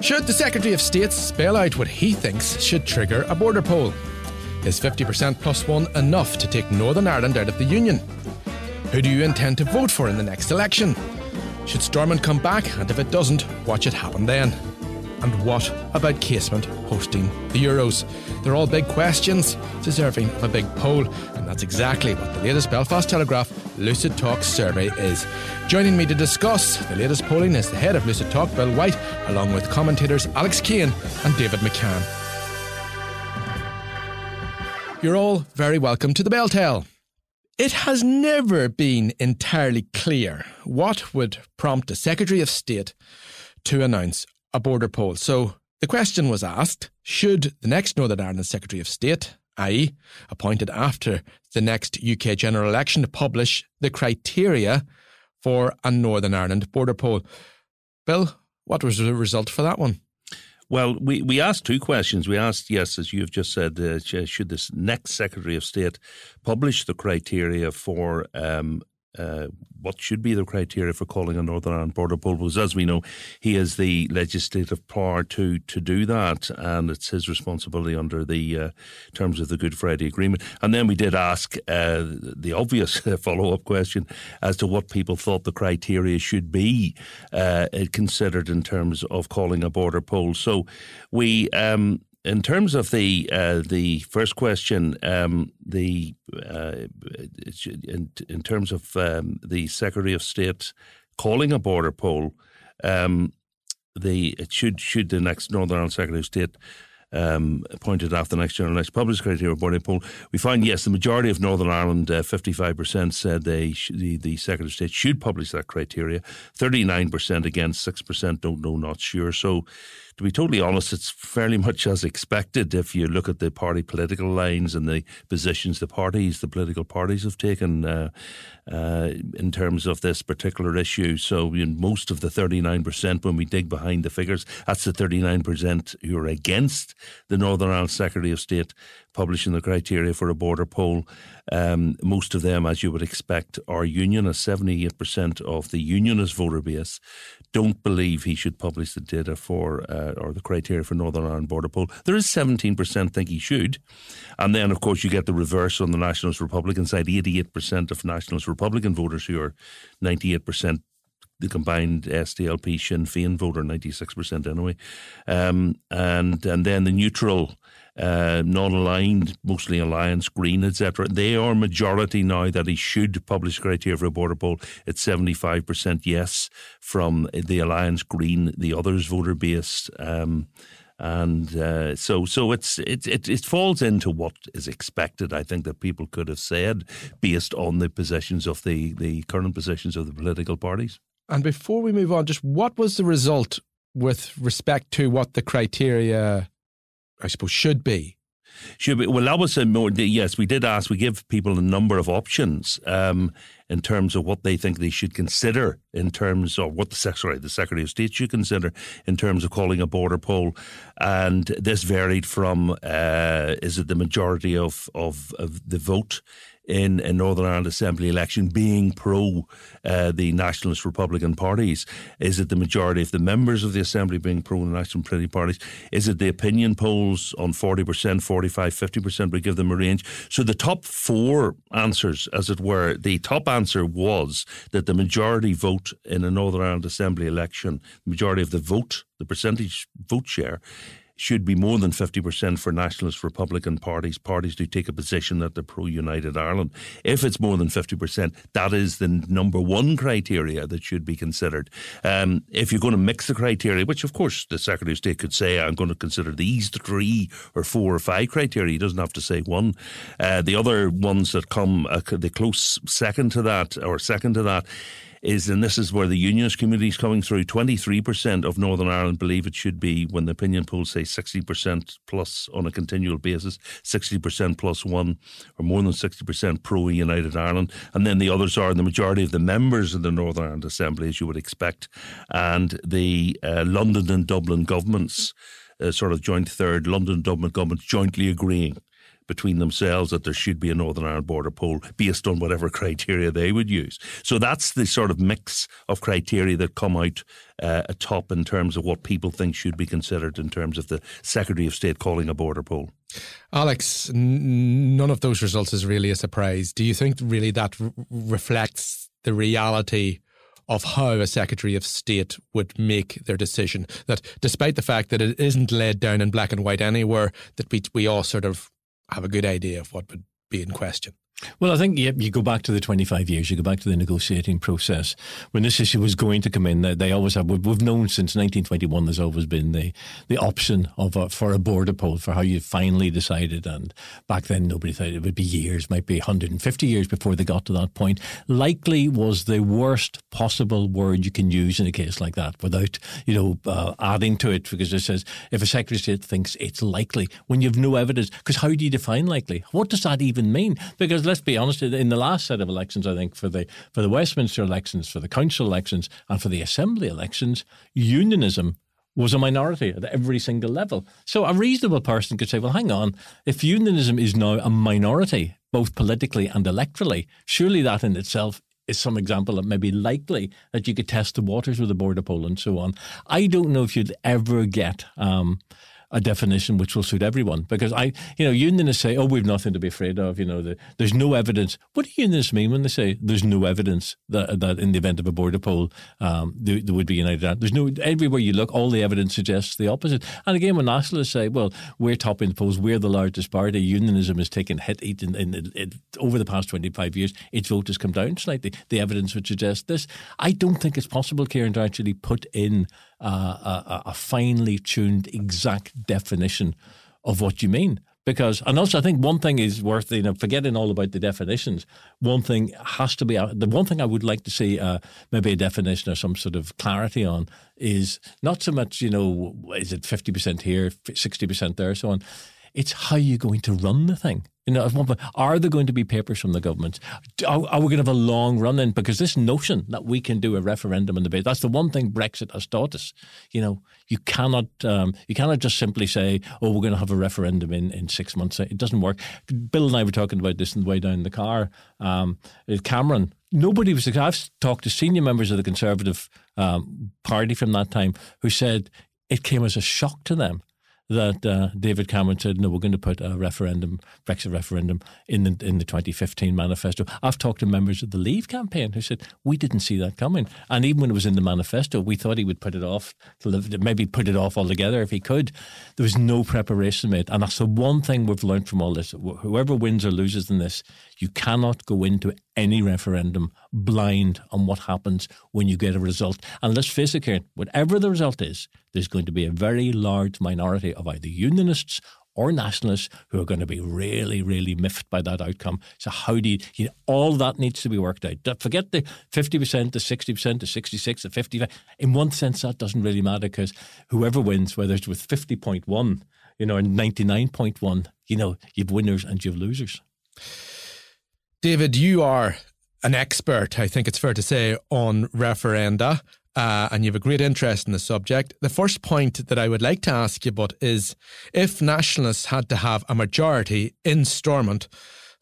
Should the Secretary of State spell out what he thinks should trigger a border poll? Is 50% plus one enough to take Northern Ireland out of the Union? Who do you intend to vote for in the next election? Should Stormont come back, and if it doesn't, watch it happen then? And what about Casement hosting the Euros? They're all big questions, deserving of a big poll, and that's exactly what the latest Belfast Telegraph Lucid Talk survey is. Joining me to discuss the latest polling is the head of Lucid Talk, Bill White, along with commentators Alex Kane and David McCann. You're all very welcome to the Bell. It has never been entirely clear what would prompt a Secretary of State to announce a border poll. So the question was asked should the next Northern Ireland Secretary of State, i.e., appointed after the next UK general election, publish the criteria for a Northern Ireland border poll? Bill, what was the result for that one? Well, we, we asked two questions. We asked, yes, as you've just said, uh, should this next Secretary of State publish the criteria for um, uh, what should be the criteria for calling a Northern Ireland border poll? Because as we know, he has the legislative power to to do that, and it's his responsibility under the uh, terms of the Good Friday Agreement. And then we did ask uh, the obvious follow up question as to what people thought the criteria should be uh, considered in terms of calling a border poll. So we. Um, in terms of the uh, the first question, um, the uh, in, in terms of um, the Secretary of State calling a border poll, um, the it should should the next Northern Ireland Secretary of State um, appointed after the next general election published criteria border poll, we find yes, the majority of Northern Ireland, uh, fifty-five percent, said they sh- the the Secretary of State should publish that criteria. Thirty-nine percent against, six percent don't know, not sure. So to be totally honest, it's fairly much as expected if you look at the party political lines and the positions the parties, the political parties have taken uh, uh, in terms of this particular issue. So know, most of the 39%, when we dig behind the figures, that's the 39% who are against the Northern Ireland Secretary of State publishing the criteria for a border poll. Um, most of them, as you would expect, are unionists. 78% of the unionist voter base don't believe he should publish the data for uh, or the criteria for Northern Ireland border poll. There is 17% think he should. And then, of course, you get the reverse on the Nationalist Republican side 88% of Nationalist Republican voters who are 98% the combined SDLP Sinn Féin voter, 96% anyway. Um, and, and then the neutral uh, non-aligned, mostly Alliance, Green, etc. They are majority now that he should publish criteria for a border poll. It's seventy-five percent yes from the Alliance, Green, the others voter base. Um, and uh, so so it's it, it it falls into what is expected. I think that people could have said based on the positions of the the current positions of the political parties. And before we move on, just what was the result with respect to what the criteria I suppose, should be. Should be. Well, that was a more, yes, we did ask, we give people a number of options um, in terms of what they think they should consider in terms of what the Secretary, the Secretary of State should consider in terms of calling a border poll. And this varied from uh, is it the majority of, of, of the vote in a Northern Ireland Assembly election being pro uh, the Nationalist Republican parties? Is it the majority of the members of the Assembly being pro the National Trinity parties? Is it the opinion polls on 40%, 45, 50%? We give them a range. So the top four answers, as it were, the top answer was that the majority vote in a Northern Ireland Assembly election, the majority of the vote, the percentage vote share, should be more than 50% for nationalist Republican parties. Parties do take a position that they're pro United Ireland. If it's more than 50%, that is the number one criteria that should be considered. Um, if you're going to mix the criteria, which of course the Secretary of State could say, I'm going to consider these three or four or five criteria, he doesn't have to say one. Uh, the other ones that come, uh, the close second to that, or second to that, is, and this is where the unionist community is coming through, 23% of Northern Ireland believe it should be, when the opinion polls say 60% plus on a continual basis, 60% plus one, or more than 60% pro United Ireland. And then the others are the majority of the members of the Northern Ireland Assembly, as you would expect, and the uh, London and Dublin governments. Uh, sort of joint third, London Dublin governments jointly agreeing between themselves that there should be a Northern Ireland border poll based on whatever criteria they would use. So that's the sort of mix of criteria that come out uh, atop in terms of what people think should be considered in terms of the Secretary of State calling a border poll. Alex, n- none of those results is really a surprise. Do you think really that r- reflects the reality? of how a Secretary of State would make their decision. That despite the fact that it isn't laid down in black and white anywhere, that we we all sort of have a good idea of what would be in question. Well, I think yeah, you go back to the 25 years, you go back to the negotiating process. When this issue was going to come in, they always have, we've known since 1921 there's always been the, the option of a, for a border poll for how you finally decided. And back then, nobody thought it would be years, might be 150 years before they got to that point. Likely was the worst possible word you can use in a case like that without, you know, uh, adding to it because it says if a Secretary of State thinks it's likely when you've no evidence, because how do you define likely? What does that even mean? Because let's be honest, in the last set of elections, I think for the for the Westminster elections, for the council elections, and for the assembly elections, unionism was a minority at every single level. So a reasonable person could say, well, hang on, if unionism is now a minority, both politically and electorally, surely that in itself is some example that may be likely that you could test the waters with the border poll and so on. I don't know if you'd ever get um, a definition which will suit everyone. Because I, you know, unionists say, "Oh, we've nothing to be afraid of." You know, the, there's no evidence. What do unionists mean when they say there's no evidence that that in the event of a border poll, um, there, there, would be united? There's no everywhere you look, all the evidence suggests the opposite. And again, when nationalists say, "Well, we're topping the polls, we're the largest party," unionism has taken hit in, in, in, in, over the past 25 years. Its vote has come down slightly. The evidence would suggest this. I don't think it's possible, Ciarán, to actually put in a, a finely tuned, exact definition of what you mean because and also I think one thing is worth you know forgetting all about the definitions. One thing has to be uh, the one thing I would like to see uh, maybe a definition or some sort of clarity on is not so much you know is it fifty percent here, sixty percent there, so on. It's how you're going to run the thing. You know, at one point, are there going to be papers from the government? Are, are we going to have a long run in? Because this notion that we can do a referendum and debate, that's the one thing Brexit has taught us. You know, you cannot um, you cannot just simply say, oh, we're going to have a referendum in, in six months. It doesn't work. Bill and I were talking about this on the way down the car. Um, Cameron, nobody was, I've talked to senior members of the Conservative um, Party from that time who said it came as a shock to them that uh, David Cameron said, no, we're going to put a referendum, Brexit referendum, in the, in the 2015 manifesto. I've talked to members of the Leave campaign who said, we didn't see that coming. And even when it was in the manifesto, we thought he would put it off, maybe put it off altogether if he could. There was no preparation made. And that's the one thing we've learned from all this. Whoever wins or loses in this, you cannot go into any referendum blind on what happens when you get a result. And let's face it, Ciarán, whatever the result is, there's going to be a very large minority of either unionists or nationalists who are going to be really, really miffed by that outcome. So how do you, you know, all that needs to be worked out. Forget the 50%, the 60%, the 66, the 50. In one sense, that doesn't really matter because whoever wins, whether it's with 50.1, you know, or 99.1, you know, you've winners and you've losers. David, you are an expert, I think it's fair to say, on referenda. Uh, and you have a great interest in the subject. The first point that I would like to ask you about is if nationalists had to have a majority in Stormont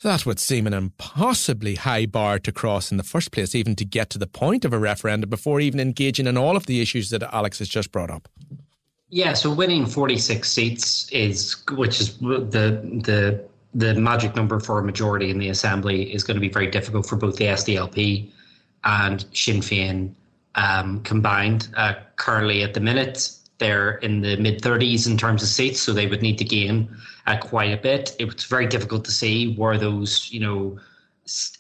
That would seem an impossibly high bar to cross in the first place, even to get to the point of a referendum before even engaging in all of the issues that Alex has just brought up. Yeah, so winning 46 seats is, which is the the the magic number for a majority in the assembly, is going to be very difficult for both the SDLP and Sinn Féin um, combined. Uh, currently, at the minute, they're in the mid 30s in terms of seats, so they would need to gain uh, quite a bit. It's very difficult to see where those, you know,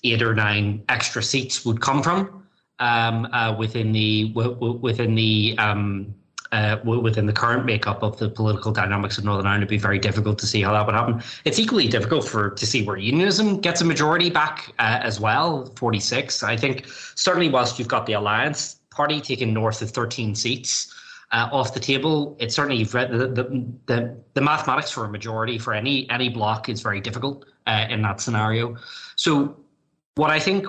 eight or nine extra seats would come from um, uh, within the within the um, uh, within the current makeup of the political dynamics of Northern Ireland, it'd be very difficult to see how that would happen. It's equally difficult for to see where unionism gets a majority back uh, as well, 46. I think certainly whilst you've got the Alliance Party taking north of 13 seats uh, off the table, it's certainly the, the, the, the, mathematics for a majority for any any block is very difficult uh, in that scenario. So what I think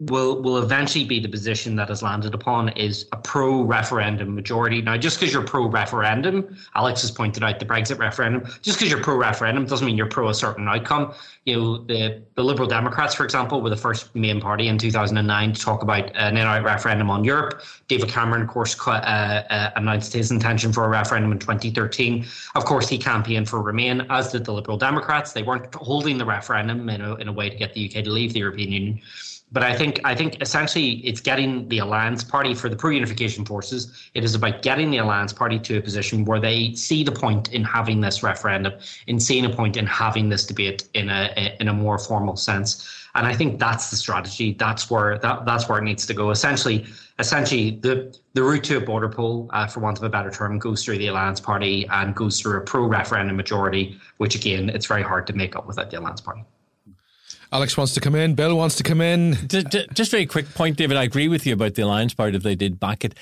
will will eventually be the position that is landed upon is a pro referendum majority. Now, just because you're pro referendum, Alex has pointed out the Brexit referendum. Just because you're pro referendum doesn't mean you're pro a certain outcome. You know, the the Liberal Democrats, for example, were the first main party in 2009 to talk about an in-out referendum on Europe. David Cameron, of course, uh, uh, announced his intention for a referendum in 2013. Of course, he campaigned for Remain, as did the Liberal Democrats. They weren't holding the referendum in a, in a way to get the UK to leave the European Union but I think I think essentially it's getting the Alliance Party for the pro unification forces. It is about getting the Alliance Party to a position where they see the point in having this referendum, in seeing a point in having this debate in a in a more formal sense. And I think that's the strategy. That's where that that's where it needs to go. Essentially, essentially the the route to a border poll, uh, for want of a better term, goes through the Alliance Party and goes through a pro referendum majority, which again it's very hard to make up without the Alliance Party. Alex wants to come in. Bill wants to come in. Just very quick point, David. I agree with you about the alliance part if they did back it.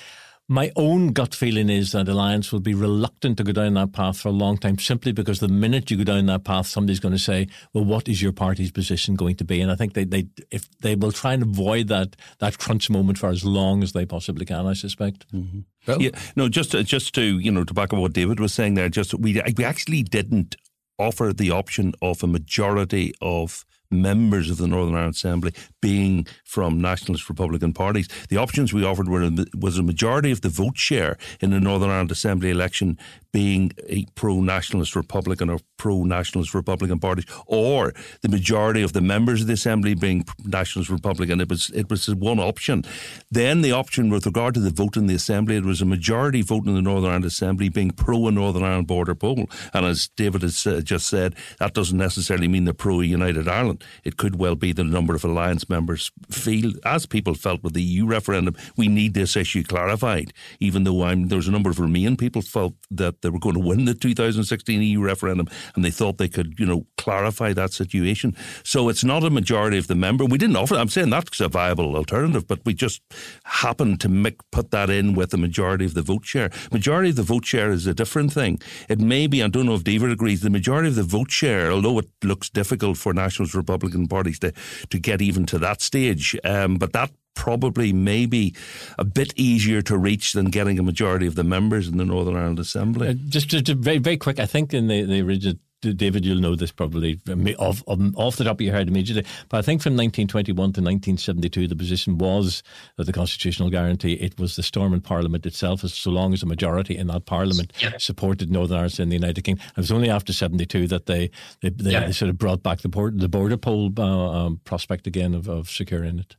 My own gut feeling is that Alliance will be reluctant to go down that path for a long time simply because the minute you go down that path, somebody's going to say, well, what is your party's position going to be? And I think they, they if they will try and avoid that that crunch moment for as long as they possibly can, I suspect. Mm-hmm. Well, yeah, no, just just to you know to back up what David was saying there, just we we actually didn't offer the option of a majority of members of the Northern Ireland Assembly being from nationalist Republican parties. The options we offered were was a majority of the vote share in the Northern Ireland Assembly election being a pro nationalist Republican or pro nationalist Republican party, or the majority of the members of the Assembly being nationalist Republican. It was it was one option. Then the option with regard to the vote in the Assembly, it was a majority vote in the Northern Ireland Assembly being pro a Northern Ireland border poll. And as David has uh, just said, that doesn't necessarily mean the pro United Ireland. It could well be the number of alliance members feel, as people felt with the EU referendum, we need this issue clarified. Even though I'm, there was a number of Remain people felt that they were going to win the 2016 EU referendum and they thought they could, you know, clarify that situation. So it's not a majority of the member. We didn't offer. I'm saying that's a viable alternative, but we just happened to make, put that in with the majority of the vote share. Majority of the vote share is a different thing. It may be. I don't know if David agrees. The majority of the vote share, although it looks difficult for Nationalist Republican parties to to get even to that stage, um, but that probably maybe a bit easier to reach than getting a majority of the members in the Northern Ireland Assembly. Uh, just, just very, very quick, I think in the, the original David, you'll know this probably off, off the top of your head immediately. But I think from 1921 to 1972, the position was that the constitutional guarantee, it was the Stormont Parliament itself, as so long as a majority in that Parliament yeah. supported Northern Ireland in the United Kingdom. It was only after 72 that they they, they, yeah. they sort of brought back the, port, the border poll uh, um, prospect again of, of securing it.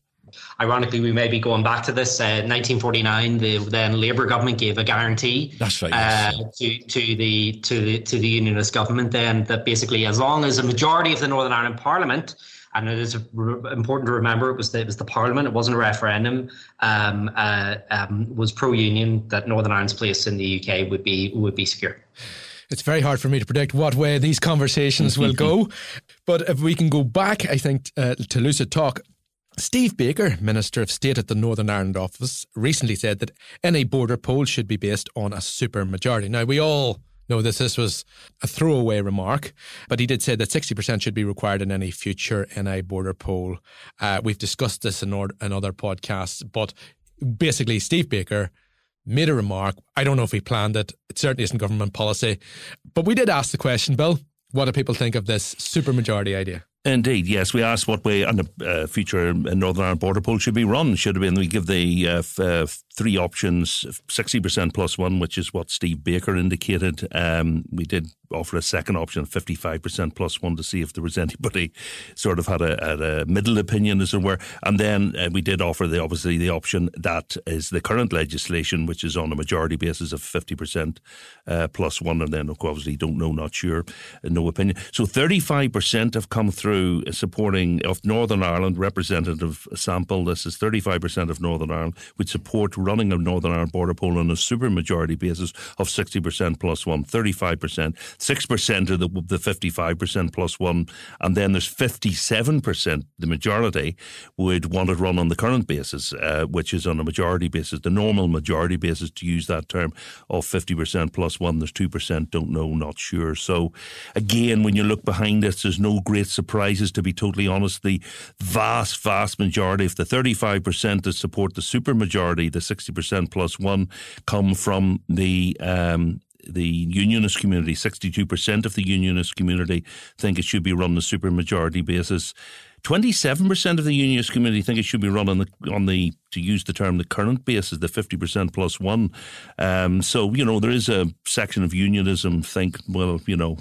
Ironically, we may be going back to this. Uh, 1949, the then Labour government gave a guarantee. That's right. Yes. Uh, to to the to the to the Unionist government then that basically, as long as a majority of the Northern Ireland Parliament and it is important to remember it was the, it was the Parliament, it wasn't a referendum. Um, uh, um, was pro-union that Northern Ireland's place in the UK would be would be secure. It's very hard for me to predict what way these conversations will go, but if we can go back, I think uh, to lucid talk. Steve Baker, Minister of State at the Northern Ireland office, recently said that any border poll should be based on a supermajority. Now, we all know this. This was a throwaway remark, but he did say that 60% should be required in any future NI border poll. Uh, we've discussed this in, or, in other podcasts, but basically, Steve Baker made a remark. I don't know if he planned it. It certainly isn't government policy. But we did ask the question, Bill, what do people think of this supermajority idea? Indeed, yes. We asked what way on the uh, future Northern Ireland border poll should be run. Should have been we give the uh, f- uh, three options: sixty percent plus one, which is what Steve Baker indicated. Um, we did offer a second option, 55% plus one, to see if there was anybody sort of had a, had a middle opinion, as it were. And then uh, we did offer the obviously the option that is the current legislation, which is on a majority basis of 50% uh, plus one. And then, obviously, don't know, not sure, uh, no opinion. So 35% have come through supporting of Northern Ireland representative sample. This is 35% of Northern Ireland would support running a Northern Ireland border poll on a super majority basis of 60% plus one, 35%. 6% of the, the 55% plus one, and then there's 57%, the majority, would want it run on the current basis, uh, which is on a majority basis, the normal majority basis, to use that term, of 50% plus one. There's 2%, don't know, not sure. So, again, when you look behind this, there's no great surprises, to be totally honest. The vast, vast majority of the 35% that support the supermajority, the 60% plus one, come from the um, the unionist community, 62% of the unionist community think it should be run on a supermajority basis. 27% of the unionist community think it should be run on the, on the to use the term, the current basis, the 50% plus one. Um, so, you know, there is a section of unionism think, well, you know,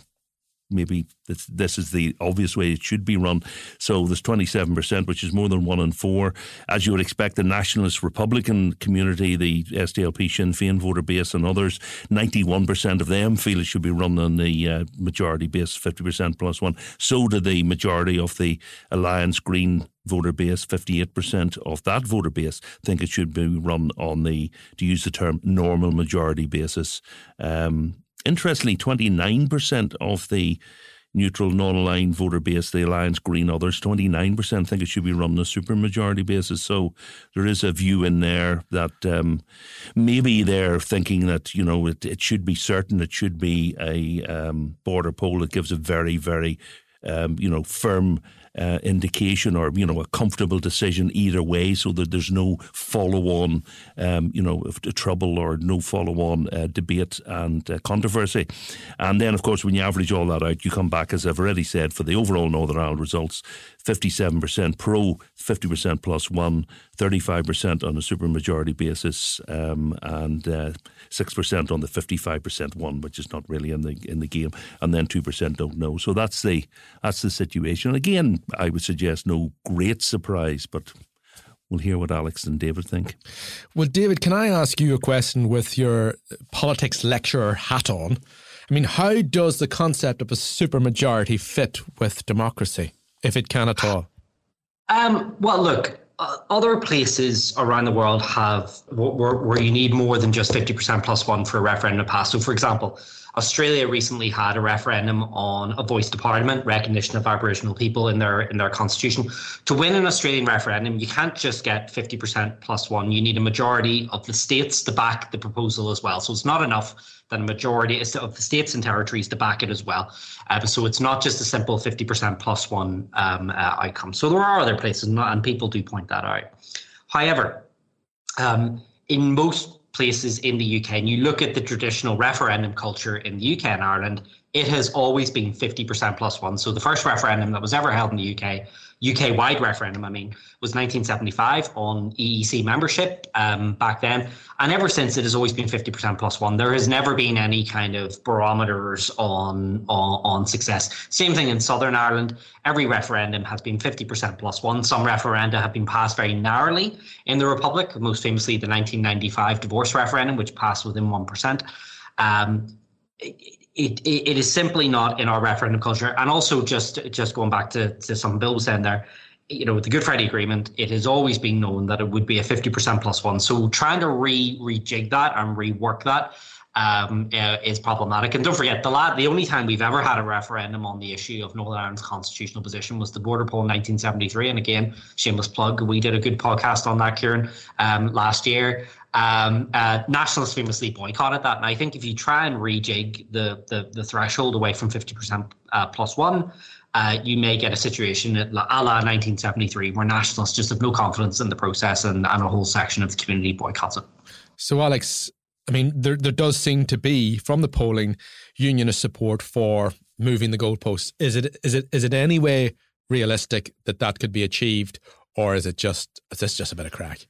maybe this, this is the obvious way it should be run. So there's 27%, which is more than one in four. As you would expect, the nationalist Republican community, the SDLP, Sinn Féin voter base, and others, 91% of them feel it should be run on the uh, majority base, 50% plus one. So do the majority of the Alliance Green voter base, 58% of that voter base think it should be run on the, to use the term, normal majority basis. Um, Interestingly, 29% of the neutral, non-aligned voter base, the Alliance Green, others, 29% think it should be run on a supermajority basis. So there is a view in there that um, maybe they're thinking that, you know, it, it, should be certain, it should be a um, border poll that gives a very, very, um, you know, firm uh, indication or you know a comfortable decision either way, so that there's no follow-on um, you know trouble or no follow-on uh, debate and uh, controversy. And then, of course, when you average all that out, you come back, as I've already said, for the overall Northern Ireland results, 57% pro, 50% plus one, 35% on a supermajority basis, um, and uh, 6% on the 55% one, which is not really in the in the game, and then 2% don't know. So that's the that's the situation. Again, I would suggest no great surprise, but we'll hear what Alex and David think. Well, David, can I ask you a question with your politics lecturer hat on? I mean, how does the concept of a supermajority fit with democracy, if it can at all? Um, well, look, uh, other places around the world have where, where you need more than just 50% plus one for a referendum to pass. So, for example, Australia recently had a referendum on a voice to parliament, recognition of Aboriginal people in their in their constitution. To win an Australian referendum, you can't just get 50% plus one. You need a majority of the states to back the proposal as well. So it's not enough that a majority of the states and territories to back it as well. Uh, so it's not just a simple 50% plus one um, uh, outcome. So there are other places, and people do point that out. However, um, in most places in the UK and you look at the traditional referendum culture in the UK and Ireland, it has always been 50% plus one. So the first referendum that was ever held in the UK UK wide referendum, I mean, was 1975 on EEC membership um, back then. And ever since, it has always been 50% plus one. There has never been any kind of barometers on, on, on success. Same thing in Southern Ireland. Every referendum has been 50% plus one. Some referenda have been passed very narrowly in the Republic, most famously the 1995 divorce referendum, which passed within 1%. Um, it, it, it is simply not in our referendum culture. And also, just just going back to, to something Bill was saying there, you know, with the Good Friday Agreement, it has always been known that it would be a 50% plus one. So trying to re rejig that and rework that um, uh, is problematic. And don't forget, the la- the only time we've ever had a referendum on the issue of Northern Ireland's constitutional position was the border poll in 1973. And again, shameless plug, we did a good podcast on that, Ciarán, um, last year. Um, uh, nationalists famously boycotted that, and I think if you try and rejig the the, the threshold away from fifty percent uh, plus one, uh, you may get a situation at la, a la 1973 where nationalists just have no confidence in the process, and, and a whole section of the community boycotts it. So, Alex, I mean, there there does seem to be from the polling unionist support for moving the goalposts. Is it is it is it any way realistic that that could be achieved, or is it just is this just a bit of crack?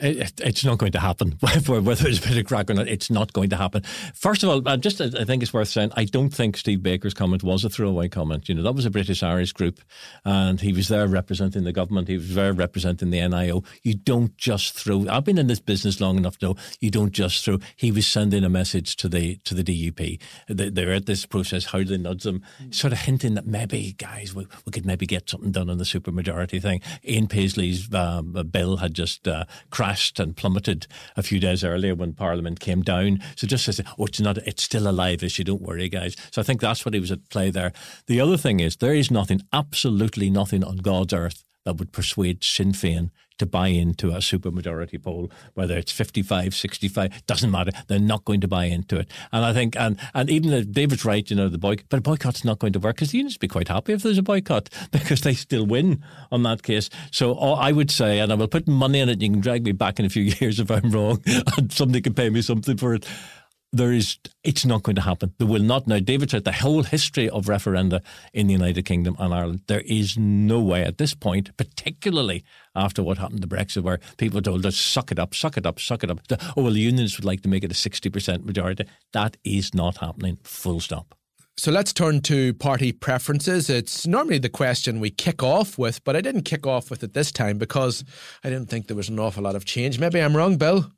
It, it's not going to happen. Whether it's a bit of crack or not, it's not going to happen. First of all, uh, just I think it's worth saying, I don't think Steve Baker's comment was a throwaway comment. You know, that was a British Irish group, and he was there representing the government. He was there representing the NIO. You don't just throw. I've been in this business long enough to know you don't just throw. He was sending a message to the to the DUP. They're at this process. How do they nudge them? Sort of hinting that maybe, guys, we, we could maybe get something done on the supermajority thing. Ian Paisley's um, bill had just. Uh, crashed and plummeted a few days earlier when Parliament came down. So just to say, oh, it's not, it's still a live issue. Don't worry, guys. So I think that's what he was at play there. The other thing is there is nothing, absolutely nothing on God's earth that would persuade Sinn Féin to buy into a supermajority poll, whether it's 55, 65, doesn't matter. They're not going to buy into it. And I think, and, and even if David's right, you know, the boycott, but a boycott's not going to work because the unions be quite happy if there's a boycott because they still win on that case. So I would say, and I will put money on it, you can drag me back in a few years if I'm wrong and somebody can pay me something for it there is it's not going to happen. There will not now. David said the whole history of referenda in the United Kingdom and Ireland, there is no way at this point, particularly after what happened to Brexit, where people told us suck it up, suck it up, suck it up. Oh well, the unions would like to make it a sixty percent majority. That is not happening. Full stop. So let's turn to party preferences. It's normally the question we kick off with, but I didn't kick off with it this time because I didn't think there was an awful lot of change. Maybe I'm wrong, Bill.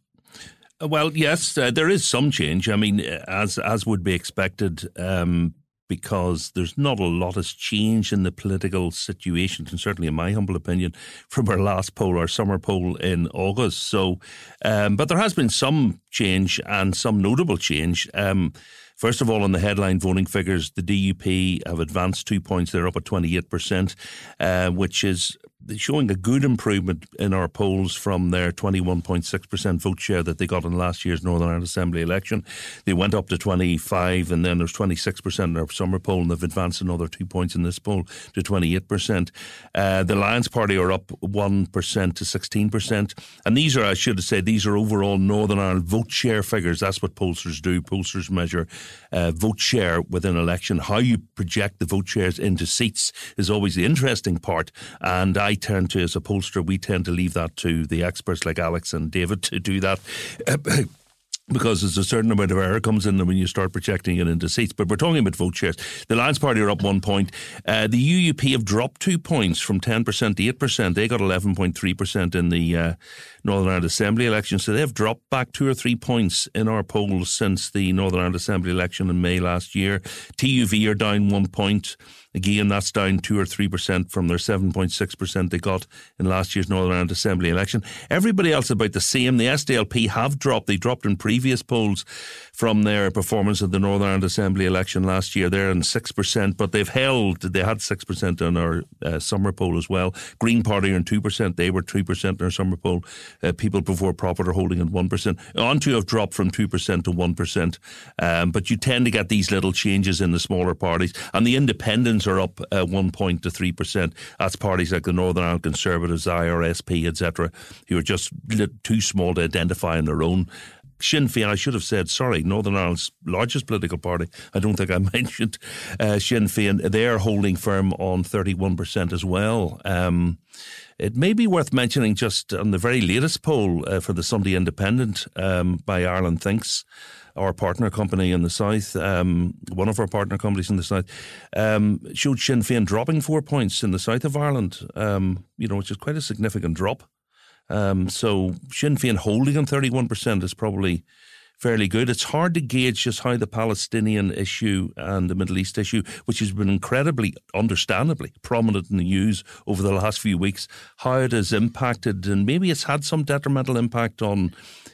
Uh, well, yes, uh, there is some change. I mean, uh, as as would be expected, um, because there's not a lot has changed in the political situation, and certainly, in my humble opinion, from our last poll, our summer poll in August. So, um, but there has been some change and some notable change. Um, First of all, on the headline voting figures, the DUP have advanced two points. They're up at 28%, uh, which is showing a good improvement in our polls from their 21.6% vote share that they got in last year's Northern Ireland Assembly election. They went up to 25 and then there's 26% in our summer poll and they've advanced another two points in this poll to 28%. Uh, the Alliance Party are up 1% to 16%. And these are, I should say, these are overall Northern Ireland vote share figures. That's what pollsters do. Pollsters measure uh, vote share within election. How you project the vote shares into seats is always the interesting part. And I I tend to, as a pollster, we tend to leave that to the experts like Alex and David to do that. because there's a certain amount of error comes in when you start projecting it into seats. But we're talking about vote shares. The Alliance Party are up one point. Uh, the UUP have dropped two points from 10% to 8%. They got 11.3% in the uh, Northern Ireland Assembly election. So they've dropped back two or three points in our polls since the Northern Ireland Assembly election in May last year. TUV are down one point. Again, that's down two or three percent from their seven point six percent they got in last year's Northern Ireland Assembly election. Everybody else about the same. The SDLP have dropped. They dropped in previous polls from their performance of the Northern Ireland Assembly election last year. They're in six percent, but they've held. They had six percent in our uh, summer poll as well. Green Party are in two percent. They were two percent in our summer poll. Uh, people before profit are holding at one percent. Aontú have dropped from two percent to one percent. Um, but you tend to get these little changes in the smaller parties, and the independents are up uh, one point to three percent. That's parties like the Northern Ireland Conservatives, IRSP, etc., who are just too small to identify on their own. Sinn Féin, I should have said, sorry, Northern Ireland's largest political party. I don't think I mentioned uh, Sinn Féin. They're holding firm on 31% as well. Um, it may be worth mentioning just on the very latest poll uh, for the Sunday Independent um, by Ireland Thinks our partner company in the south, um, one of our partner companies in the south, um, showed Sinn Féin dropping four points in the south of Ireland, um, you know, which is quite a significant drop. Um, so Sinn Féin holding on 31% is probably fairly good. It's hard to gauge just how the Palestinian issue and the Middle East issue, which has been incredibly, understandably prominent in the news over the last few weeks, how it has impacted, and maybe it's had some detrimental impact on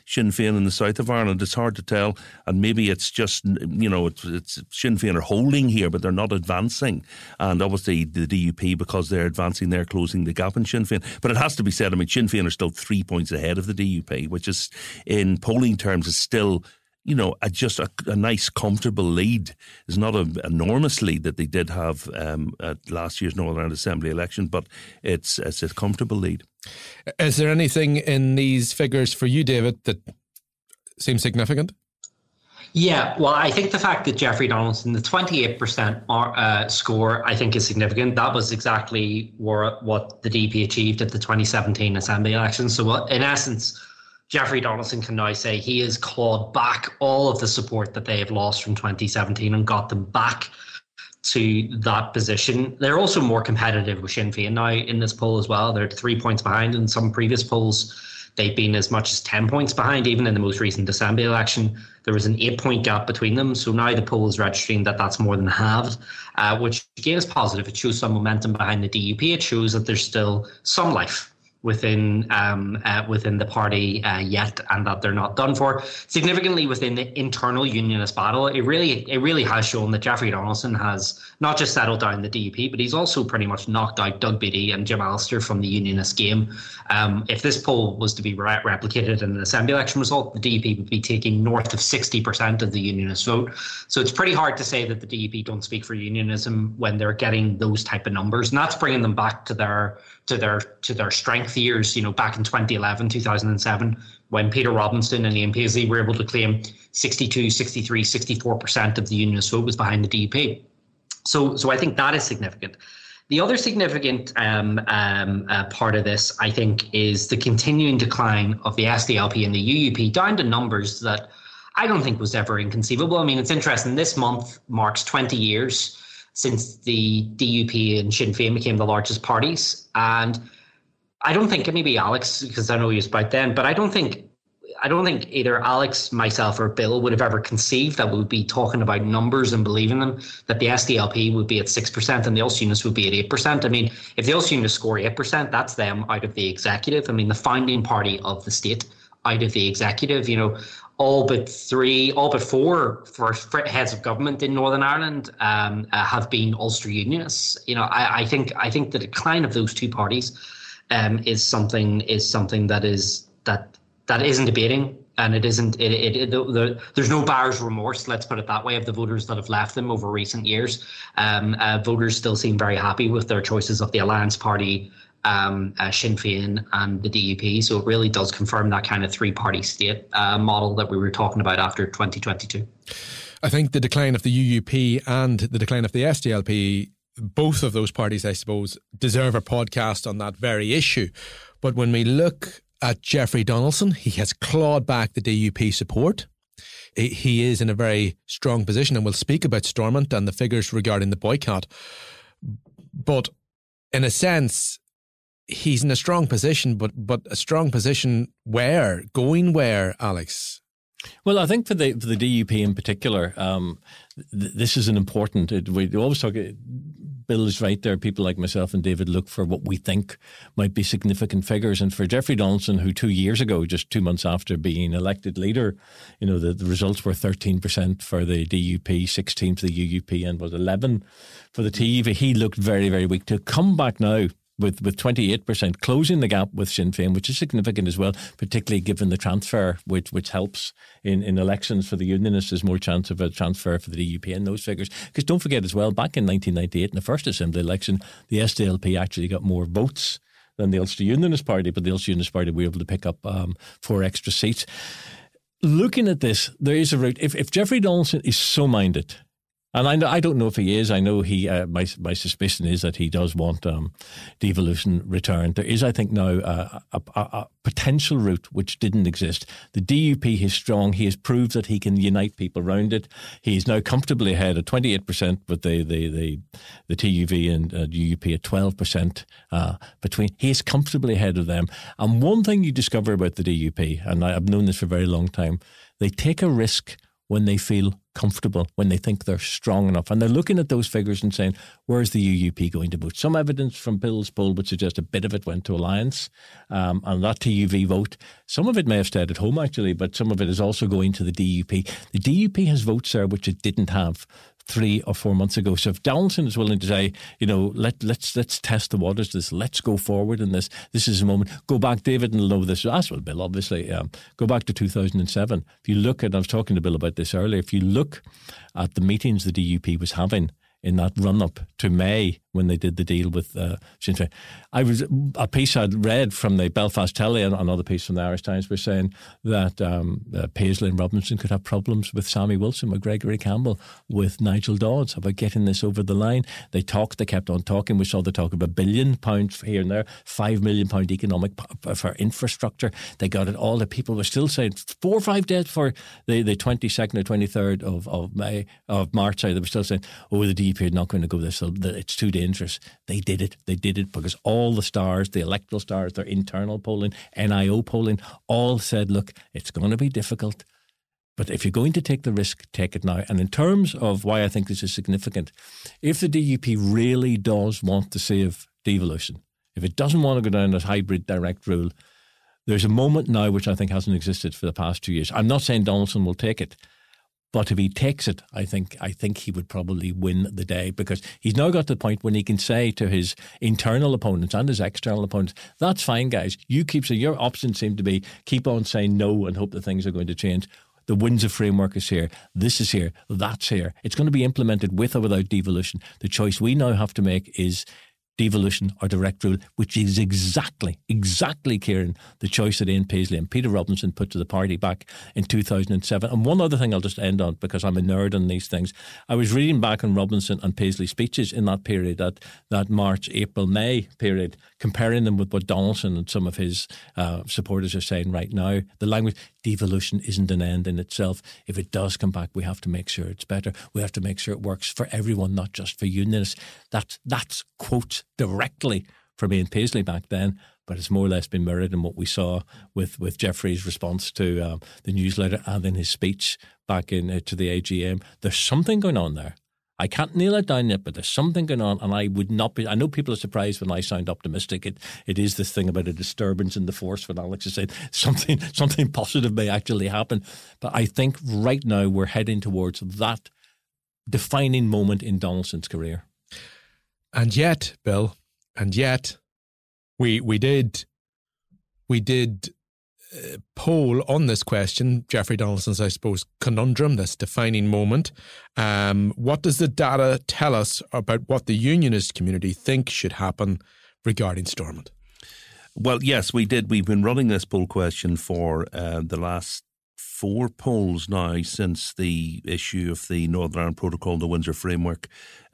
Sinn Féin in the south of Ireland. It's hard to tell, and maybe it's just you know it's, it's Sinn Féin are holding here, but they're not advancing, and obviously the DUP because they're advancing, they're closing the gap in Sinn Féin. But it has to be said, I mean, Sinn Féin are still three points ahead of the DUP, which is in polling terms is still you know, a, just a, a, nice, comfortable lead. It's not an enormous lead that they did have um, at last year's Northern Ireland Assembly election, but it's it's a comfortable lead. Is there anything in these figures for you, David, that seems significant? Yeah, well, I think the fact that Jeffrey Donaldson, the 28% uh, score, I think is significant. That was exactly what, what the DUP achieved at the 2017 Assembly election. So, in essence, Jeffrey Donaldson can now say he has clawed back all of the support that they have lost from 2017 and got them back to that position. They're also more competitive with Sinn Féin now in this poll as well. They're three points behind in some previous polls. They've been as much as 10 points behind, even in the most recent Assembly election. There was an eight point gap between them. So now the poll is registering that that's more than halved, uh, which again is positive. It shows some momentum behind the DUP. It shows that there's still some life within um, uh, within the party uh, yet, and that they're not done for. Significantly within the internal unionist battle, it really it really has shown that Jeffrey Donaldson has not just settled down the DUP, but he's also pretty much knocked out Doug Beattie and Jim Allister from the unionist game. Um, if this poll was to be re- replicated in an assembly election result, the DUP would be taking north of sixty percent of the unionist vote. So it's pretty hard to say that the DUP don't speak for unionism when they're getting those type of numbers, and that's bringing them back to their to their to their strength years. You know, back in 2011, 2007, when Peter Robinson and Ian Paisley were able to claim 62, 63, 64 percent of the unionist vote was behind the DUP. So, so I think that is significant. The other significant um, um, uh, part of this, I think, is the continuing decline of the SDLP and the UUP down to numbers that I don't think was ever inconceivable. I mean, it's interesting. This month marks 20 years since the DUP and Sinn Féin became the largest parties. And I don't think maybe Alex, because I know he was about then, but I don't think I don't think either Alex, myself, or Bill would have ever conceived that we would be talking about numbers and believing them. That the SDLP would be at six percent and the Ulster Unionists would be at eight percent. I mean, if the Ulster Unionists score eight percent, that's them out of the executive. I mean, the founding party of the state out of the executive. You know, all but three, all but four for heads of government in Northern Ireland um, uh, have been Ulster Unionists. You know, I, I, think I think the decline of those two parties um, is something is something that is that that isn't debating, and it isn't. It, it, it the, there's no buyer's remorse. Let's put it that way of the voters that have left them over recent years. Um, uh, voters still seem very happy with their choices of the Alliance Party um, uh, Sinn Féin and the DUP. So it really does confirm that kind of three party state uh, model that we were talking about after 2022. I think the decline of the UUP and the decline of the SDLP, both of those parties, I suppose, deserve a podcast on that very issue. But when we look at Jeffrey Donaldson, he has clawed back the DUP support. He is in a very strong position, and we'll speak about Stormont and the figures regarding the boycott. But in a sense, he's in a strong position, but but a strong position where going where, Alex. Well, I think for the for the DUP in particular, um, th- this is an important. It, we always talk. Bill is right there. People like myself and David look for what we think might be significant figures. And for Jeffrey Donaldson, who two years ago, just two months after being elected leader, you know, the, the results were 13% for the DUP, 16 for the UUP, and was 11 for the TUV. He looked very, very weak. To come back now with, with 28%, closing the gap with Sinn Féin, which is significant as well, particularly given the transfer, which which helps in, in elections for the Unionists. There's more chance of a transfer for the DUP in those figures. Because don't forget as well, back in 1998, in the first Assembly election, the SDLP actually got more votes than the Ulster Unionist Party, but the Ulster Unionist Party were able to pick up um, four extra seats. Looking at this, there is a route. If, if Jeffrey Donaldson is so minded and I, I don't know if he is. I know he. Uh, my my suspicion is that he does want um, devolution returned. There is, I think, now a, a, a, potential route which didn't exist. The DUP is strong. He has proved that he can unite people around it. He is now comfortably ahead at twenty eight percent, with the the the, the TUV and uh, at twelve percent uh, between. He is comfortably ahead of them. And one thing you discover about the DUP, and I, I've known this for a very long time, they take a risk when they feel comfortable, when they think they're strong enough. And they're looking at those figures and saying, where's the UUP going to vote? Some evidence from Bill's poll would suggest a bit of it went to Alliance um, and that TUV vote. Some of it may have stayed at home, actually, but some of it is also going to the DUP. The DUP has votes there which it didn't have three or four months ago. So if Donaldson is willing to say, you know, let let's let's test the waters. This let's go forward in this. This is a moment. Go back, David, and know this as well, Bill. Obviously, um, go back to 2007. If you look at, I was talking to Bill about this earlier. If you look at the meetings the DUP was having in that run up to May when they did the deal with uh, Sinn Féin. I was a piece I'd read from the Belfast Telly and another piece from the Irish Times was saying that um, uh, Paisley and Robinson could have problems with Sammy Wilson, with Gregory Campbell, with Nigel Dodds about getting this over the line. They talked, they kept on talking. We saw the talk of a billion pounds here and there, five million pound economic p- for infrastructure. They got it all. The people were still saying four or five days for the, the 22nd or 23rd of, of May of March. Sorry, they were still saying, "Oh, the DUP are not going to go this. It's too dangerous." They did it. They did it because all the stars, the electoral stars, their internal polling, NIO polling, all said, "Look, it's going to be difficult." But if you're going to take the risk, take it now. And in terms of why I think this is significant, if the DUP really does want to save devolution, if it doesn't want to go down this hybrid direct rule, there's a moment now which I think hasn't existed for the past two years. I'm not saying Donaldson will take it, but if he takes it, I think I think he would probably win the day because he's now got to the point when he can say to his internal opponents and his external opponents, "That's fine, guys. You keep your options seem to be keep on saying no and hope that things are going to change." The Windsor framework is here. This is here. That's here. It's going to be implemented with or without devolution. The choice we now have to make is devolution or direct rule, which is exactly, exactly, Ciarán, the choice that Ian Paisley and Peter Robinson put to the party back in 2007. And one other thing I'll just end on because I'm a nerd on these things. I was reading back on Robinson and Paisley speeches in that period, that, that March, April, May period, comparing them with what Donaldson and some of his uh, supporters are saying right now. The language, devolution isn't an end in itself. If it does come back, we have to make sure it's better. We have to make sure it works for everyone, not just for unionists. That, that's quotes directly from Ian Paisley back then, but it's more or less been mirrored in what we saw with, with Jeffrey's response to um, the News Letter and in his speech back in uh, to the AGM. There's something going on there. I can't nail it down yet, but there's something going on, and I would not be. I know people are surprised when I sound optimistic. It it is this thing about a disturbance in the force when Alex is saying something something positive may actually happen. But I think right now we're heading towards that defining moment in Donaldson's career. And yet, Bill, and yet, we we did we did poll on this question, Jeffrey Donaldson's, I suppose, conundrum, this defining moment. Um, what does the data tell us about what the unionist community think should happen regarding Stormont? Well, yes, we did. We've been running this poll question for uh, the last four polls now since the issue of the Northern Ireland Protocol, the Windsor Framework,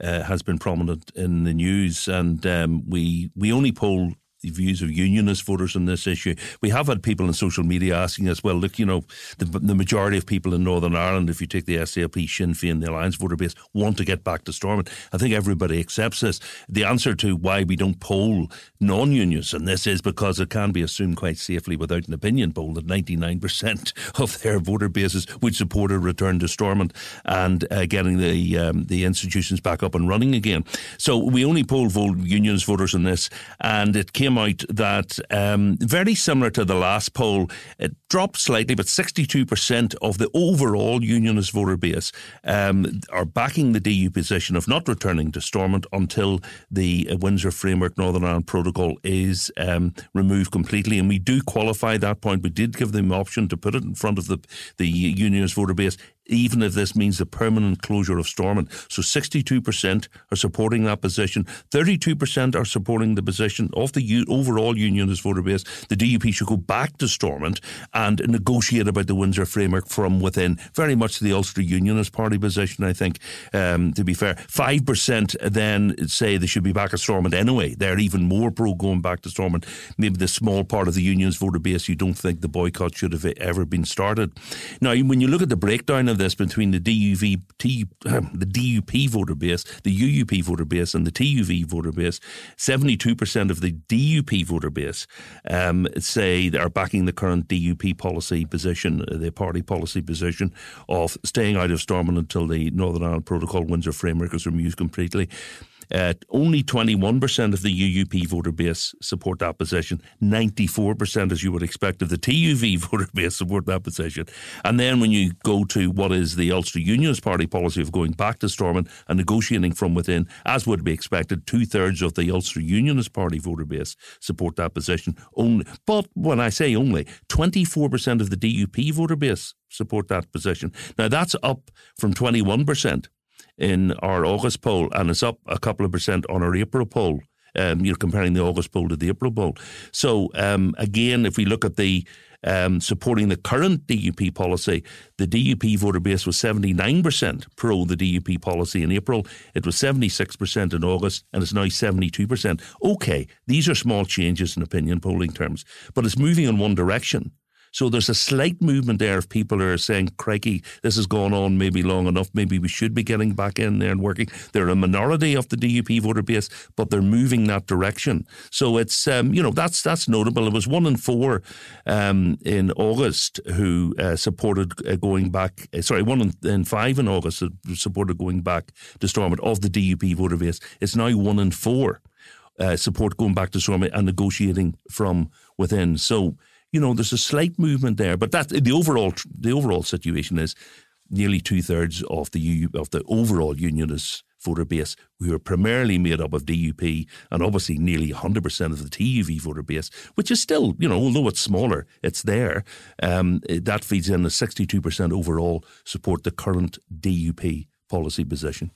uh, has been prominent in the news, and um, we we only poll the views of unionist voters on this issue. We have had people on social media asking us, well, look, you know, the, the majority of people in Northern Ireland, if you take the SDLP, Sinn Féin, the Alliance voter base, want to get back to Stormont. I think everybody accepts this. The answer to why we don't poll non unions, and this is because it can be assumed quite safely without an opinion poll that 99% of their voter bases would support a return to Stormont and uh, getting the um, the institutions back up and running again. So we only poll vote unionist voters on this, and it came out that um, very similar to the last poll, it dropped slightly, but 62% of the overall unionist voter base um, are backing the DU position of not returning to Stormont until the Windsor Framework Northern Ireland Protocol is um, removed completely. And we do qualify that point. We did give them the option to put it in front of the, the unionist voter base even if this means the permanent closure of Stormont. So 62% are supporting that position. 32% are supporting the position of the overall unionist voter base. The DUP should go back to Stormont and negotiate about the Windsor framework from within. Very much the Ulster Unionist Party position, I think, um, to be fair. 5% then say they should be back at Stormont anyway. They're even more pro going back to Stormont. Maybe the small part of the unionist voter base you don't think the boycott should have ever been started. Now, when you look at the breakdown of this between the DUV, the DUP voter base, the UUP voter base, and the TUV voter base. Seventy-two percent of the DUP voter base um, say they are backing the current DUP policy position, uh, the party policy position of staying out of Stormont until the Northern Ireland Protocol Windsor framework is removed completely. Uh, only 21% of the UUP voter base support that position. 94%, as you would expect, of the TUV voter base support that position. And then when you go to what is the Ulster Unionist Party policy of going back to Stormont and negotiating from within, as would be expected, two thirds of the Ulster Unionist Party voter base support that position. Only, but when I say only, 24% of the DUP voter base support that position. Now that's up from 21% in our August poll, and it's up a couple of percent on our April poll. Um, you're comparing the August poll to the April poll. So um, again, if we look at the um, supporting the current DUP policy. The DUP voter base was 79% pro the DUP policy in April. It was 76% in August, and it's now 72%. Okay, these are small changes in opinion polling terms, but it's moving in one direction. So there's a slight movement there of people are saying, crikey, this has gone on maybe long enough. Maybe we should be getting back in there and working. They're a minority of the DUP voter base, but they're moving that direction. So it's, um, you know, that's that's notable. It was one in four um, in August who uh, supported uh, going back, uh, sorry, one in, in, five in August supported going back to Stormont of the DUP voter base. It's now one in four. Uh, support going back to Stormont and negotiating from within. So you know, there's a slight movement there, but that the overall the overall situation is nearly two thirds of the U, of the overall unionist voter base, who are primarily made up of DUP, and obviously nearly 100% of the TUV voter base, which is still, you know, although it's smaller, it's there. Um, that feeds in a 62% overall support the current DUP policy position.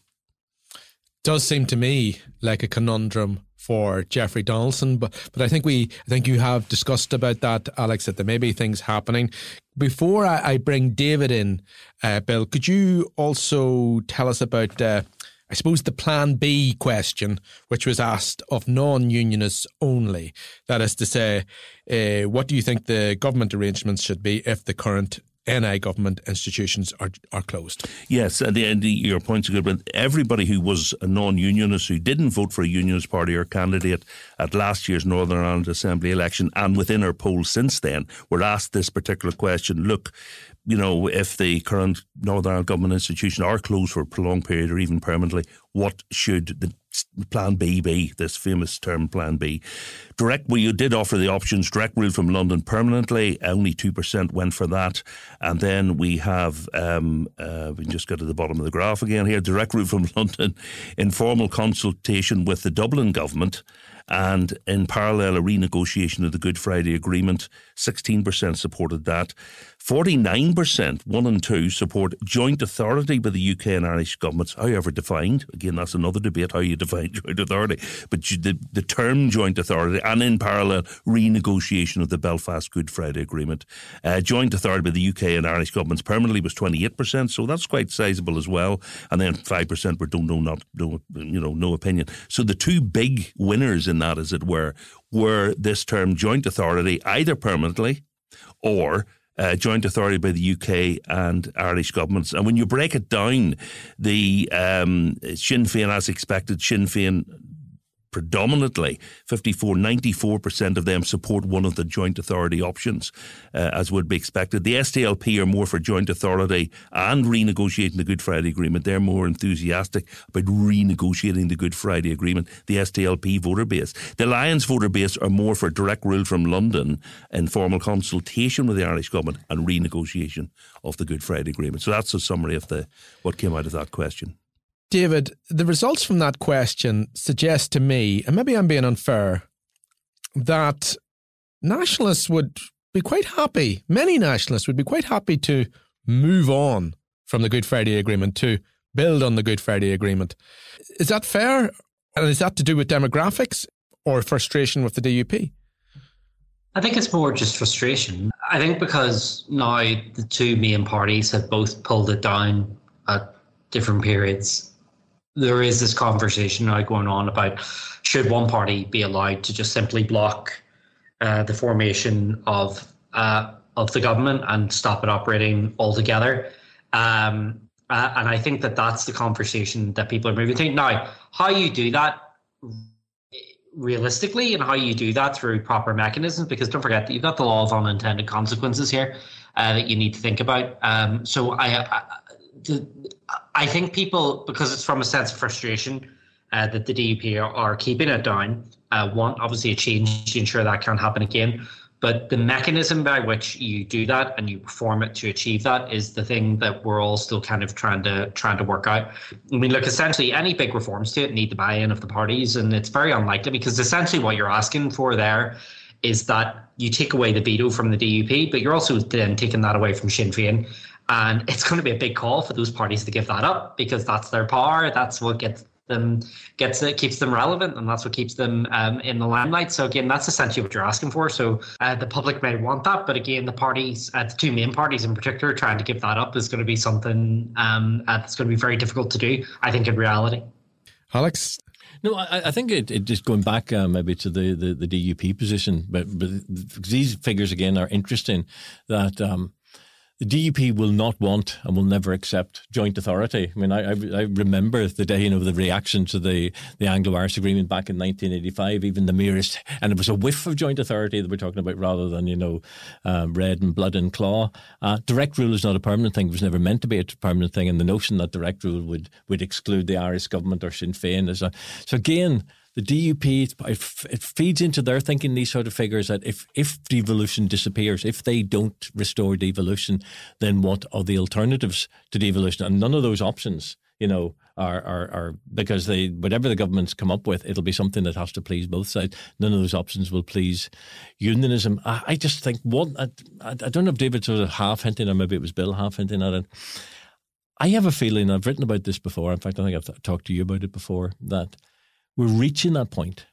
Does seem to me like a conundrum for Jeffrey Donaldson. But but I think we I think you have discussed about that, Alex, that there may be things happening. Before I, I bring David in, uh, Bill, could you also tell us about uh, I suppose the Plan B question, which was asked of non-unionists only. That is to say, uh, what do you think the government arrangements should be if the current NI government institutions are are closed. Yes, and, the, the, your point's a good one. Everybody who was a non-unionist who didn't vote for a unionist party or candidate at last year's Northern Ireland Assembly election and within our polls since then were asked this particular question. Look, you know, if the current Northern Ireland government institutions are closed for a prolonged period or even permanently, what should the Plan B be? This famous term, Plan B. Direct. Well, you did offer the options. Direct rule from London permanently. Only two percent went for that, and then we have. Um, uh, we just go to the bottom of the graph again here. Direct rule from London, informal consultation with the Dublin government and in parallel, a renegotiation of the Good Friday Agreement. 16% supported that. 49%, one and two, support joint authority by the UK and Irish governments, however defined. Again, that's another debate how you define joint authority. But the, the term joint authority and in parallel, renegotiation of the Belfast Good Friday Agreement. Uh, joint authority by the UK and Irish governments permanently was 28%, so that's quite sizable as well. And then 5% were don't know, not, no, you know, no opinion. So the two big winners in that, as it were, were this term joint authority either permanently or uh, joint authority by the UK and Irish governments. And when you break it down, the um, Sinn Féin, as expected, Sinn Féin predominantly. 54 94% of them support one of the joint authority options uh, as would be expected. The SDLP are more for joint authority and renegotiating the Good Friday Agreement. They're more enthusiastic about renegotiating the Good Friday Agreement the SDLP voter base. The Alliance voter base are more for direct rule from London informal consultation with the Irish government and renegotiation of the Good Friday Agreement. So that's a summary of the what came out of that question David, the results from that question suggest to me, and maybe I'm being unfair, that nationalists would be quite happy, many nationalists would be quite happy to move on from the Good Friday Agreement to build on the Good Friday Agreement. Is that fair? And is that to do with demographics or frustration with the DUP? I think it's more just frustration. I think because now the two main parties have both pulled it down at different periods there is this conversation now going on about should one party be allowed to just simply block uh, the formation of uh, of the government and stop it operating altogether. Um, uh, and I think that that's the conversation that people are moving to. Now, how you do that realistically and how you do that through proper mechanisms, because don't forget that you've got the law of unintended consequences here uh, that you need to think about. Um, so I, I the, I think people, because it's from a sense of frustration uh, that the DUP are, are keeping it down, uh, want obviously a change to ensure that can't happen again. But the mechanism by which you do that and you perform it to achieve that is the thing that we're all still kind of trying to trying to work out. I mean, look, essentially, any big reforms to it need the buy-in of the parties, and it's very unlikely because essentially what you're asking for there is that you take away the veto from the DUP, but you're also then taking that away from Sinn Féin And it's going to be a big call for those parties to give that up because that's their power. That's what gets them gets it keeps them relevant and that's what keeps them um, in the limelight so again that's essentially what you're asking for so uh, the public may want that but again the parties uh, the two main parties in particular trying to give that up is going to be something um, uh, that's going to be very difficult to do i think in reality alex no, I, I think it, it, just going back uh, maybe to the, the, the, DUP position, but, but these figures again are interesting. That um, the DUP will not want and will never accept joint authority. I mean, I, I, I remember the day, you know, the reaction to the, the Anglo-Irish agreement back in 1985, even the merest, and it was a whiff of joint authority that we're talking about rather than, you know, um, red and blood and claw. Uh, direct rule is not a permanent thing. It was never meant to be a permanent thing. And the notion that direct rule would, would exclude the Irish government or Sinn Féin is a, so again, the DUP, it feeds into their thinking these sort of figures that if, if devolution disappears, if they don't restore devolution, then what are the alternatives to devolution? And none of those options, you know, are, are, are because they whatever the governments come up with, it'll be something that has to please both sides. None of those options will please unionism. I, I just think one. I, I don't know if David sort of half hinting, or maybe it was Bill half hinting at it. I have a feeling I've written about this before. In fact, I think I've talked to you about it before that we're reaching that point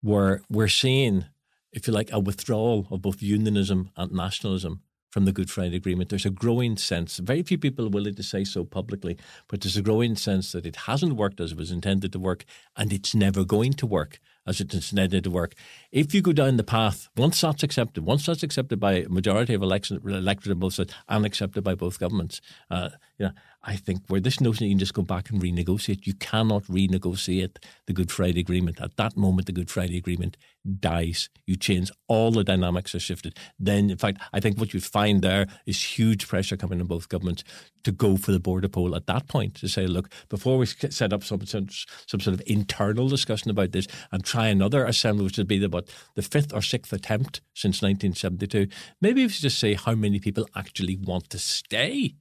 where we're seeing, if you like, a withdrawal of both unionism and nationalism from the Good Friday Agreement. There's a growing sense, very few people are willing to say so publicly, but there's a growing sense that it hasn't worked as it was intended to work and it's never going to work as it's intended to work. If you go down the path, once that's accepted, once that's accepted by a majority of election, electorate on both sides and accepted by both governments, uh, you know, I think where this notion you can just go back and renegotiate, you cannot renegotiate the Good Friday Agreement. At that moment, the Good Friday Agreement dies. You change all the dynamics are shifted. Then, in fact, I think what you find there is huge pressure coming on both governments to go for the border poll at that point to say, look, before we set up some, some, some sort of internal discussion about this and try another assembly, which would be about the fifth or sixth attempt since 1972, maybe we should just say how many people actually want to stay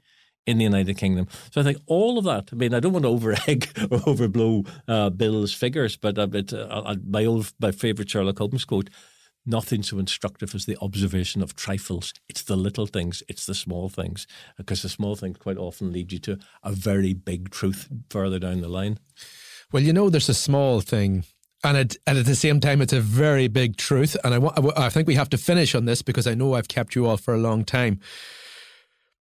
in the United Kingdom. So I think all of that. I mean, I don't want to overegg or overblow uh, Bill's figures, but uh, it, uh, my old my favourite Sherlock Holmes quote: "Nothing so instructive as the observation of trifles. It's the little things, it's the small things, because the small things quite often lead you to a very big truth further down the line." Well, you know, there's a small thing and, it, and at the same time, it's a very big truth. And I, I think we have to finish on this because I know I've kept you all for a long time.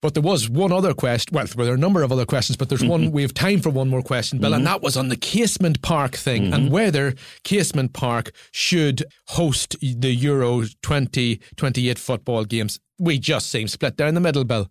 But there was one other question. Well, there were a number of other questions, but there's one. We have time for one more question, Bill, mm-hmm. and that was on the Casement Park thing mm-hmm. and whether Casement Park should host the Euro 2028 football games. We just seem split down the middle, Bill.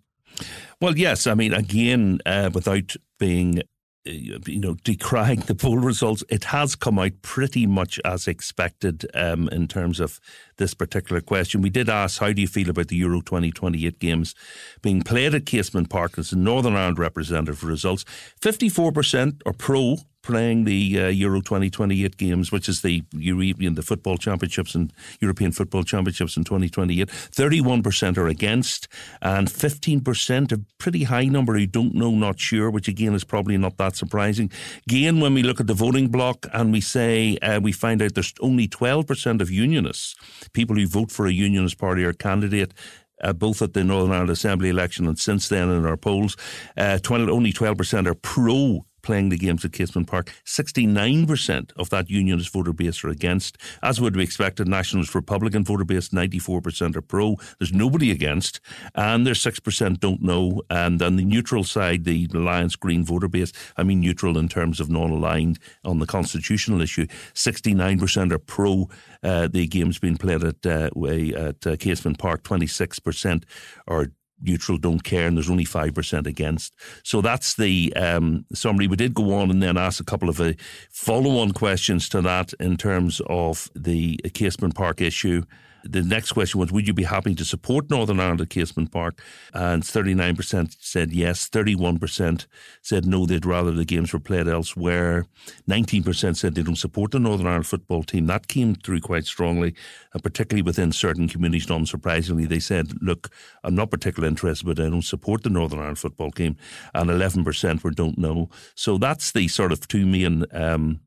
Well, yes. I mean, again, uh, without being you know, decrying the poll results, it has come out pretty much as expected um, in terms of this particular question. We did ask, how do you feel about the Euro 2028 games being played at Casement Park as a Northern Ireland representative results? 54% are pro playing the uh, Euro 2028 games, which is the European, the football championships and European football championships in 2028. 31% are against, and 15%, a pretty high number who don't know, not sure, which again is probably not that surprising. Again, when we look at the voting bloc and we say, uh, we find out there's only 12% of unionists, people who vote for a unionist party or candidate, uh, both at the Northern Ireland Assembly election and since then in our polls. Uh, 20, only 12% are pro playing the games at Casement Park. 69% of that unionist voter base are against. As would be expected, Nationalist Republican voter base, 94% are pro. There's nobody against. And there's 6% don't know. And on the neutral side, the Alliance Green voter base, I mean neutral in terms of non aligned on the constitutional issue, 69% are pro uh, the games being played at, uh, at uh, Casement Park, 26% are neutral don't care, and there's only 5% against. So that's the um, summary. We did go on and then ask a couple of uh, follow on questions to that in terms of the Casement Park issue the next question was, would you be happy to support Northern Ireland at Casement Park? And 39% said yes, 31% said no, they'd rather the games were played elsewhere. 19% said they don't support the Northern Ireland football team. That came through quite strongly, and particularly within certain communities, not surprisingly. They said, look, I'm not particularly interested, but I don't support the Northern Ireland football team. And 11% were don't know. So that's the sort of two main um,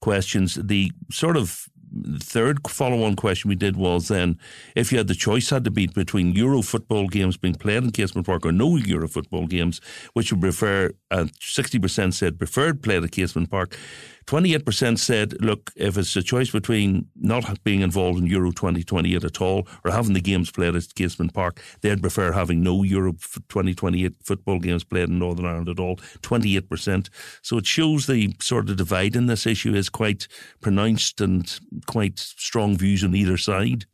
questions. The sort of the third follow-on question we did was then if you had the choice had to be between Euro football games being played in Casement Park or no Euro football games, which would prefer, sixty percent said preferred played at Casement Park. 28% said, look, if it's a choice between not being involved in Euro 2028 at all or having the games played at Casement Park, they'd prefer having no Euro 2028 football games played in Northern Ireland at all. 28%. So it shows the sort of divide in this issue is quite pronounced and quite strong views on either side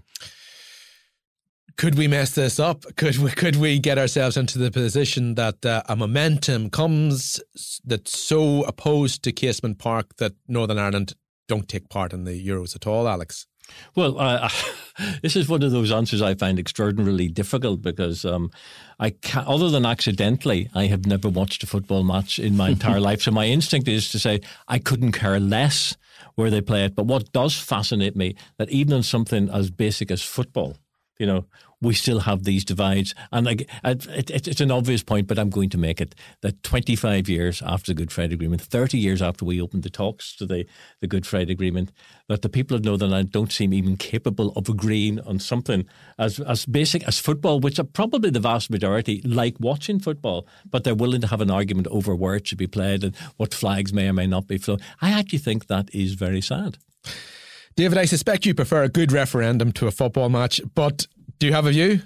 could we mess this up? Could we could we get ourselves into the position that uh, a momentum comes that's so opposed to Casement Park that Northern Ireland don't take part in the Euros at all, Alex? Well, uh, this is one of those answers I find extraordinarily difficult because um, I can other than accidentally, I have never watched a football match in my entire life. So my instinct is to say I couldn't care less where they play it. But what does fascinate me that even in something as basic as football, you know, we still have these divides. And like, it, it, it's an obvious point, but I'm going to make it that 25 years after the Good Friday Agreement, 30 years after we opened the talks to the, the Good Friday Agreement, that the people of Northern Ireland don't seem even capable of agreeing on something as, as basic as football, which are probably the vast majority like watching football, but they're willing to have an argument over where it should be played and what flags may or may not be flown. I actually think that is very sad. David, I suspect you prefer a good referendum to a football match, but do you have a view?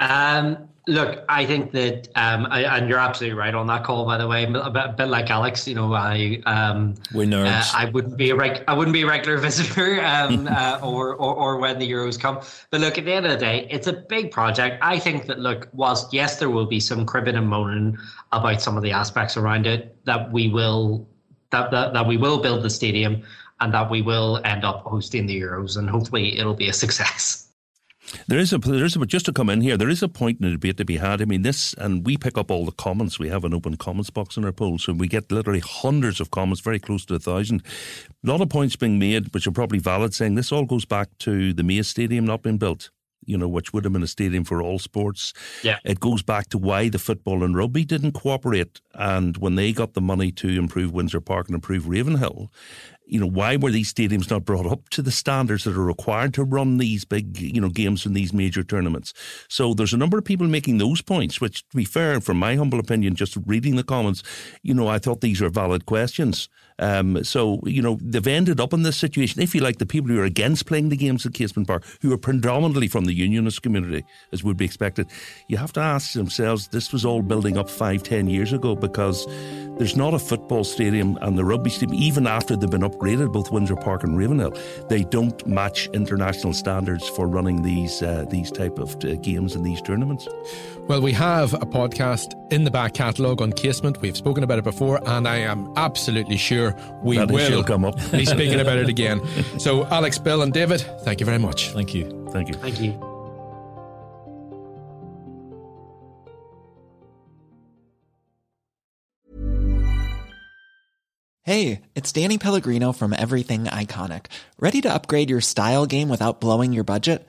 Um, look, I think that, um, I, and you're absolutely right on that call. By the way, a bit, a bit like Alex, you know, I um, we nerds. Uh, I wouldn't be a reg- I wouldn't be a regular visitor, um, uh, or, or or when the Euros come. But look, at the end of the day, it's a big project. I think that look, whilst yes, there will be some cribbing and moaning about some of the aspects around it, that we will that that, that we will build the stadium and that we will end up hosting the Euros, and hopefully it'll be a success. There is a there is a, just to come in here. There is a point in the debate to be had. I mean, this and we pick up all the comments. We have an open comments box in our poll, so we get literally hundreds of comments, very close to a thousand. A lot of points being made, which are probably valid, saying this all goes back to the Maze Stadium not being built you know, which would have been a stadium for all sports. Yeah. It goes back to why the football and rugby didn't cooperate. And when they got the money to improve Windsor Park and improve Ravenhill, you know, why were these stadiums not brought up to the standards that are required to run these big, you know, games in these major tournaments? So there's a number of people making those points, which, to be fair, from my humble opinion, just reading the comments, you know, I thought these are valid questions. Um, so, you know, they've ended up in this situation, if you like, the people who are against playing the games at Casement Park, who are predominantly from the unionist community, as would be expected, you have to ask themselves, this was all building up five, ten years ago because there's not a football stadium and the rugby stadium, even after they've been upgraded, both Windsor Park and Ravenhill, they don't match international standards for running these uh, these type of uh, games and these tournaments. Well, we have a podcast in the back catalogue on casement. We've spoken about it before, and I am absolutely sure we that will come up. be speaking about it again. So, Alex, Bill, and David, thank you very much. Thank you. Thank you. Thank you. Hey, it's Danny Pellegrino from Everything Iconic. Ready to upgrade your style game without blowing your budget?